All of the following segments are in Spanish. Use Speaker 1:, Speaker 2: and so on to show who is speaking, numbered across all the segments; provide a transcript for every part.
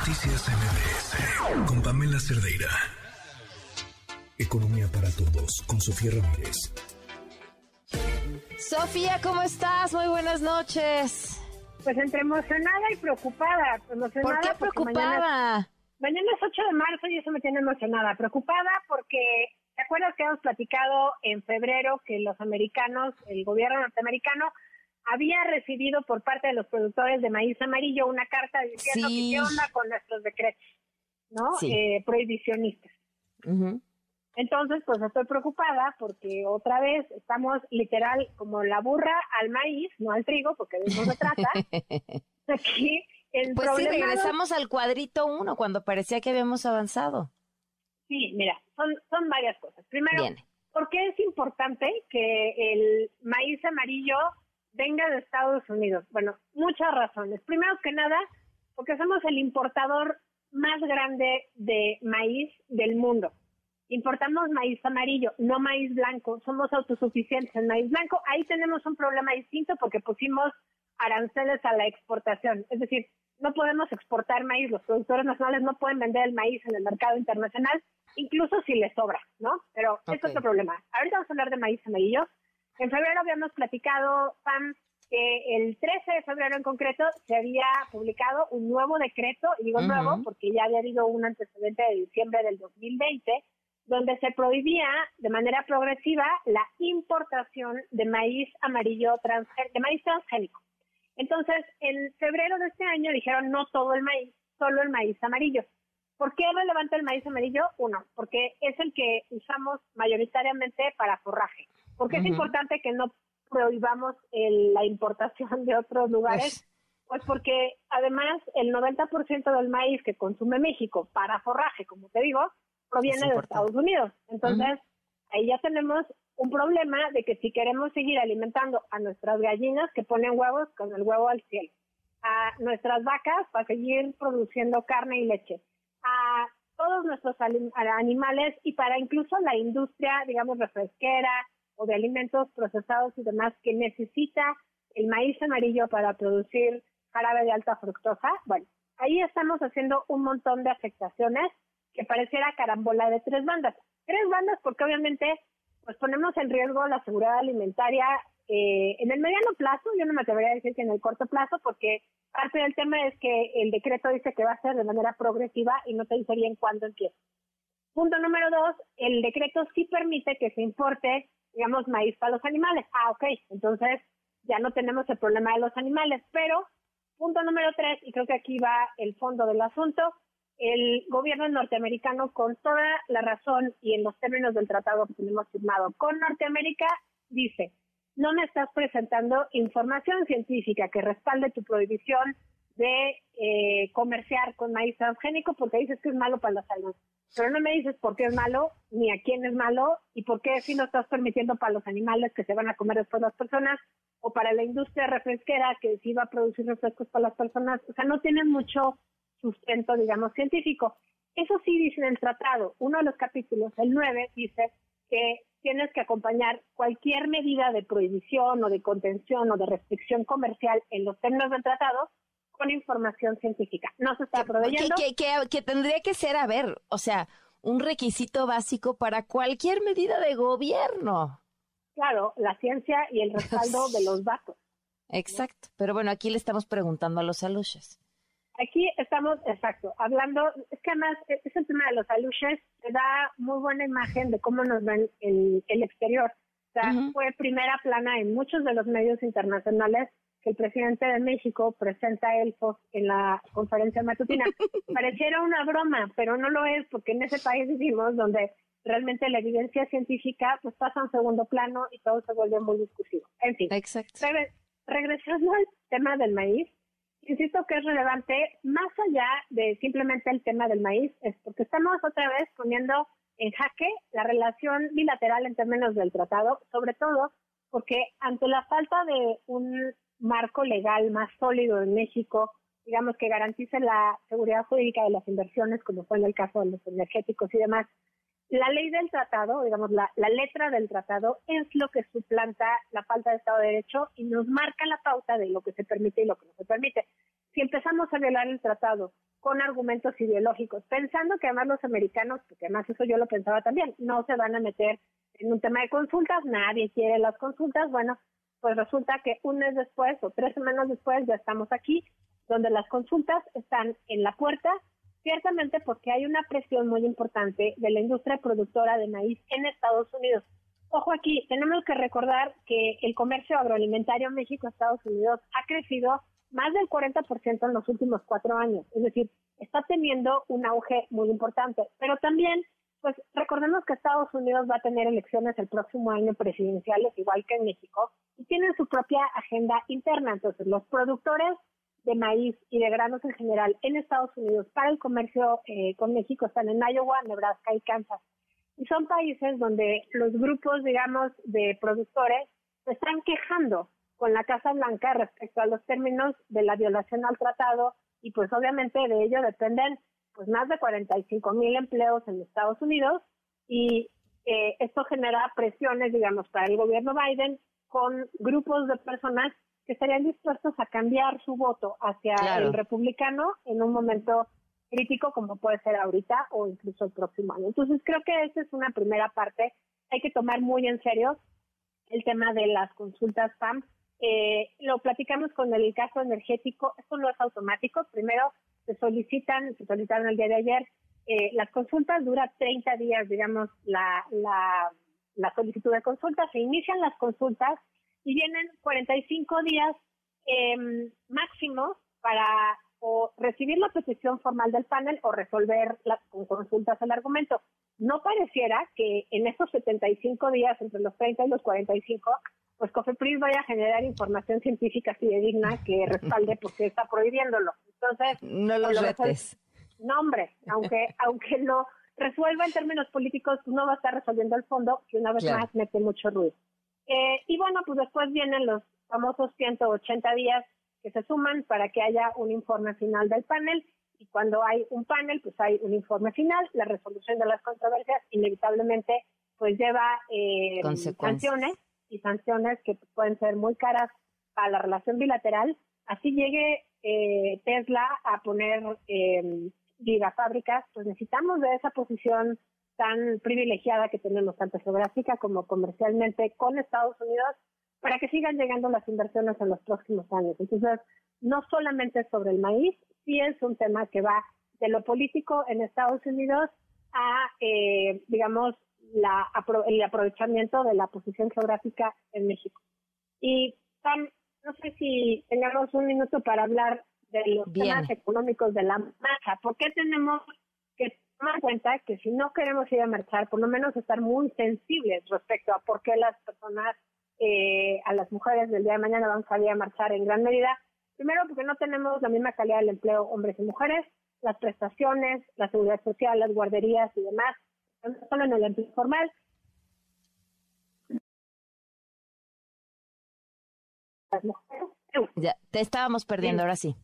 Speaker 1: Noticias MBS con Pamela Cerdeira. Economía para todos con Sofía Ramírez.
Speaker 2: Sofía, ¿cómo estás? Muy buenas noches.
Speaker 3: Pues entre emocionada y preocupada. Emocionada
Speaker 2: ¿Por qué preocupada?
Speaker 3: Mañana, mañana es 8 de marzo y eso me tiene emocionada. Preocupada porque, ¿te acuerdas que hemos platicado en febrero que los americanos, el gobierno norteamericano, había recibido por parte de los productores de maíz amarillo una carta diciendo
Speaker 2: Sí.
Speaker 3: que qué onda con nuestros decretos, ¿no?
Speaker 2: Sí.
Speaker 3: Eh, prohibicionistas. Entonces, pues estoy preocupada porque otra vez estamos literal como la burra al maíz, no al trigo, porque de eso se trata. Aquí el
Speaker 2: Pues sí, regresamos al cuadrito uno cuando parecía que habíamos avanzado.
Speaker 3: Sí, mira, son, son varias cosas. Primero,
Speaker 2: Viene.
Speaker 3: ¿por qué es importante que el maíz amarillo venga de Estados Unidos? Bueno, muchas razones. Primero que nada, porque somos el importador más grande de maíz del mundo. Importamos maíz amarillo, no maíz blanco. Somos autosuficientes en maíz blanco. Ahí tenemos un problema distinto porque pusimos aranceles a la exportación. Es decir, no podemos exportar maíz. Los productores nacionales no pueden vender el maíz en el mercado internacional, incluso si les sobra, ¿no? Pero ese
Speaker 2: Ok.
Speaker 3: es otro problema. Ahorita vamos a hablar de maíz amarillo. En febrero habíamos platicado, Pam, que el 13 de febrero en concreto se había publicado un nuevo decreto, y digo nuevo porque ya había habido un antecedente de diciembre del 2020, donde se prohibía de manera progresiva la importación de maíz amarillo, de maíz transgénico. Entonces, en febrero de este año dijeron no todo el maíz, solo el maíz amarillo. ¿Por qué es relevante el maíz amarillo? Uno, porque es el que usamos mayoritariamente para forraje. ¿Por qué es
Speaker 2: Ujú.
Speaker 3: importante que no prohibamos el- la importación de otros lugares? Pues porque además el 90% del maíz que consume México para forraje, como te digo, proviene
Speaker 2: Es
Speaker 3: de. Estados Unidos. Entonces, ahí ya tenemos un problema de que si queremos seguir alimentando a nuestras gallinas que ponen huevos con el huevo al cielo, a nuestras vacas para seguir produciendo carne y leche, a todos nuestros animales y para incluso la industria, digamos, refresquera o de alimentos procesados y demás que necesita el maíz amarillo para producir jarabe de alta fructosa. Bueno, ahí estamos haciendo un montón de afectaciones que pareciera carambola de tres bandas. Tres bandas porque obviamente pues ponemos en riesgo la seguridad alimentaria eh, en el mediano plazo, yo no me atrevería a decir que en el corto plazo, porque parte del tema es que el decreto dice que va a ser de manera progresiva y no te dice bien cuándo empieza. Punto número dos, el decreto sí permite que se importe, digamos, maíz para los animales. Ah, ok, entonces ya no tenemos el problema de los animales, pero punto número tres, y creo que aquí va el fondo del asunto, el gobierno norteamericano, con toda la razón y en los términos del tratado que tenemos firmado con Norteamérica, dice, no me estás presentando información científica que respalde tu prohibición de eh, comerciar con maíz transgénico porque dices que es malo para la salud. Pero no me dices por qué es malo, ni a quién es malo, y por qué si lo estás permitiendo para los animales que se van a comer después las personas, o para la industria refresquera que sí va a producir refrescos para las personas. O sea, no tienen mucho sustento, digamos, científico. Eso sí dice en el tratado. Uno de los capítulos, el 9, dice que tienes que acompañar cualquier medida de prohibición o de contención o de restricción comercial en los términos del tratado con información científica. No se está
Speaker 2: Que,
Speaker 3: proveyendo.
Speaker 2: que- que- que tendría que ser, a ver, o sea, un requisito básico para cualquier medida de gobierno.
Speaker 3: Claro, la ciencia y el respaldo de los datos.
Speaker 2: Exacto. Pero bueno, aquí le estamos preguntando a los aluches.
Speaker 3: Aquí estamos, exacto, hablando, es que además e- ese tema de los aluches te da muy buena imagen de cómo nos ven el, el exterior. O sea, fue primera plana en muchos de los medios internacionales que el presidente de México presenta elfos en la conferencia matutina. Pareciera una broma, pero no lo es, porque en ese país vivimos donde realmente la evidencia científica pues pasa a un segundo plano y todo se vuelve muy discutivo. En fin,
Speaker 2: Exacto.
Speaker 3: Regresando al tema del maíz, insisto que es relevante más allá de simplemente el tema del maíz, es porque estamos otra vez poniendo en jaque la relación bilateral en términos del tratado, sobre todo porque ante la falta de un marco legal más sólido en México, digamos que garantice la seguridad jurídica de las inversiones, como fue en el caso de los energéticos y demás, la ley del tratado, digamos, la, la, letra del tratado es lo que suplanta la falta de Estado de Derecho y nos marca la pauta de lo que se permite y lo que no se permite. Si empezamos a violar el tratado con argumentos ideológicos, pensando que además los americanos, porque además eso yo lo pensaba también, no se van a meter en un tema de consultas, nadie quiere las consultas, bueno, pues resulta que un mes después o tres semanas después ya estamos aquí, donde las consultas están en la puerta, ciertamente porque hay una presión muy importante de la industria productora de maíz en Estados Unidos. Ojo aquí, tenemos que recordar que el comercio agroalimentario México-Estados Unidos ha crecido más del 40% en los últimos cuatro años. Es decir, está teniendo un auge muy importante. Pero también, pues recordemos que Estados Unidos va a tener elecciones el próximo año presidenciales, igual que en México, y tienen su propia agenda interna. Entonces, los productores de maíz y de granos en general en Estados Unidos para el comercio eh, con México están en Iowa, Nebraska y Kansas. Y son países donde los grupos, digamos, de productores se están quejando con la Casa Blanca respecto a los términos de la violación al tratado y pues obviamente de ello dependen pues más de 45 mil empleos en Estados Unidos y eh, esto genera presiones, digamos, para el gobierno Biden con grupos de personas que estarían dispuestos a cambiar su voto hacia el republicano en un momento crítico como puede ser ahorita o incluso el próximo año. Entonces creo que esa es una primera parte. Hay que tomar muy en serio el tema de las consultas PAM. Eh, lo platicamos con el caso energético. Esto no es automático. Primero se solicitan, se solicitaron el día de ayer. Eh, las consultas dura 30 días, digamos, la, la, la solicitud de consulta. Se inician las consultas y vienen 45 días eh, máximos para o recibir la petición formal del panel o resolver las con consultas el argumento. No pareciera que en estos 75 días, entre los 30 y los 45, pues COFEPRIS vaya a generar información científica fidedigna que respalde porque está prohibiéndolo. Entonces,
Speaker 2: no lo retes.
Speaker 3: No, hombre, aunque, aunque lo resuelva en términos políticos, no va a estar resolviendo el fondo, que una vez más mete mucho ruido. Eh, y bueno, pues después vienen los famosos 180 días que se suman para que haya un informe final del panel y cuando hay un panel, pues hay un informe final, la resolución de las controversias inevitablemente pues lleva eh, sanciones y sanciones que pueden ser muy caras para la relación bilateral. Así llegue eh, Tesla a poner eh, gigafábricas, pues necesitamos de esa posición tan privilegiada que tenemos, tanto geográfica como comercialmente, con Estados Unidos, para que sigan llegando las inversiones en los próximos años. Entonces, no solamente sobre el maíz, sí es un tema que va de lo político en Estados Unidos a, eh, digamos, la, el aprovechamiento de la posición geográfica en México. Y Pam, no sé si tengamos un minuto para hablar de los temas económicos de la marcha. ¿Por qué tenemos que tomar cuenta que si no queremos ir a marchar, por lo menos estar muy sensibles respecto a por qué las personas, eh, a las mujeres del día de mañana van a salir a marchar en gran medida. Primero, porque no tenemos la misma calidad del empleo hombres y mujeres, las prestaciones, la seguridad social, las guarderías y demás, no solo en el empleo formal.
Speaker 2: Mujeres. Ya, te estábamos perdiendo, ahora sí.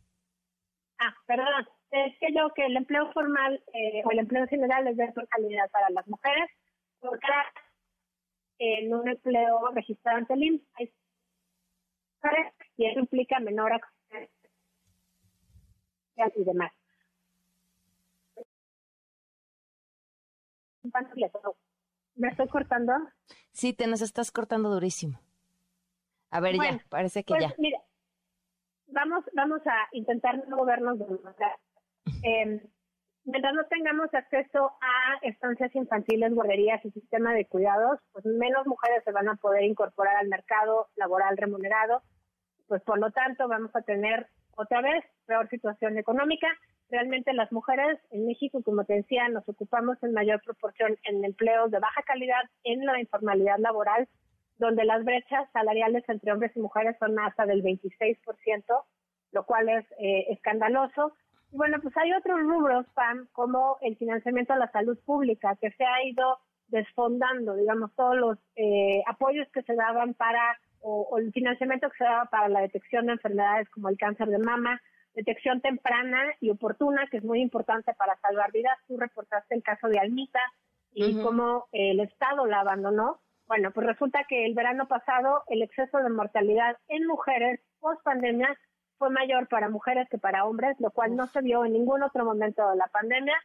Speaker 3: Ah, perdón es que yo que el empleo formal eh, o el empleo general es de mejor calidad para las mujeres, porque en un empleo registrado ante el IMSS y eso implica menor acceso y demás. ¿Me estoy cortando?
Speaker 2: Sí, te nos estás cortando durísimo. A ver, ya, parece que
Speaker 3: pues,
Speaker 2: ya.
Speaker 3: Mira, vamos, vamos a intentar no vernos de eh, mientras no tengamos acceso a estancias infantiles, guarderías y sistema de cuidados, pues menos mujeres se van a poder incorporar al mercado laboral remunerado. Pues por lo tanto vamos a tener otra vez peor situación económica. Realmente las mujeres en México, como te decía, nos ocupamos en mayor proporción en empleos de baja calidad en la informalidad laboral, donde las brechas salariales entre hombres y mujeres son hasta del 26%, lo cual es eh, escandaloso. Bueno, pues hay otros rubros, Pam, como el financiamiento a la salud pública, que se ha ido desfondando, digamos, todos los eh, apoyos que se daban para, o, el financiamiento que se daba para la detección de enfermedades como el cáncer de mama, detección temprana y oportuna, que es muy importante para salvar vidas. Tú reportaste el caso de Almita, y cómo el Estado la abandonó. Bueno, pues resulta que el verano pasado el exceso de mortalidad en mujeres post pandemia fue mayor para mujeres que para hombres, lo cual no se vio en ningún otro momento de la pandemia.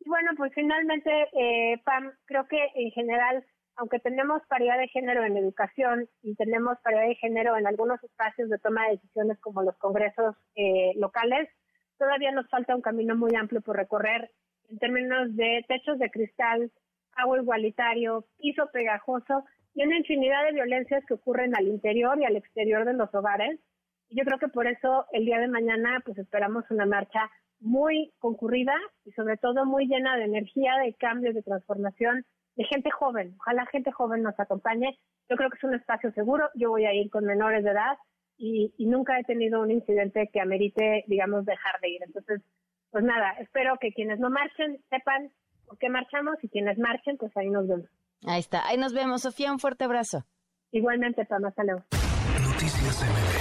Speaker 3: Y bueno, pues finalmente, eh, Pam, creo que en general, aunque tenemos paridad de género en educación y tenemos paridad de género en algunos espacios de toma de decisiones como los congresos eh, locales, todavía nos falta un camino muy amplio por recorrer en términos de techos de cristal, agua igualitario, piso pegajoso y una infinidad de violencias que ocurren al interior y al exterior de los hogares. Y yo creo que por eso el día de mañana pues esperamos una marcha muy concurrida y sobre todo muy llena de energía, de cambios, de transformación, de gente joven. Ojalá gente joven nos acompañe. Yo creo que es un espacio seguro. Yo voy a ir con menores de edad y, nunca he tenido un incidente que amerite, digamos, dejar de ir. Entonces, pues nada, espero que quienes no marchen sepan por qué marchamos y quienes marchen, pues ahí nos vemos.
Speaker 2: Ahí está, ahí nos vemos. Sofía, un fuerte abrazo.
Speaker 3: Igualmente, Pam, hasta luego. Noticias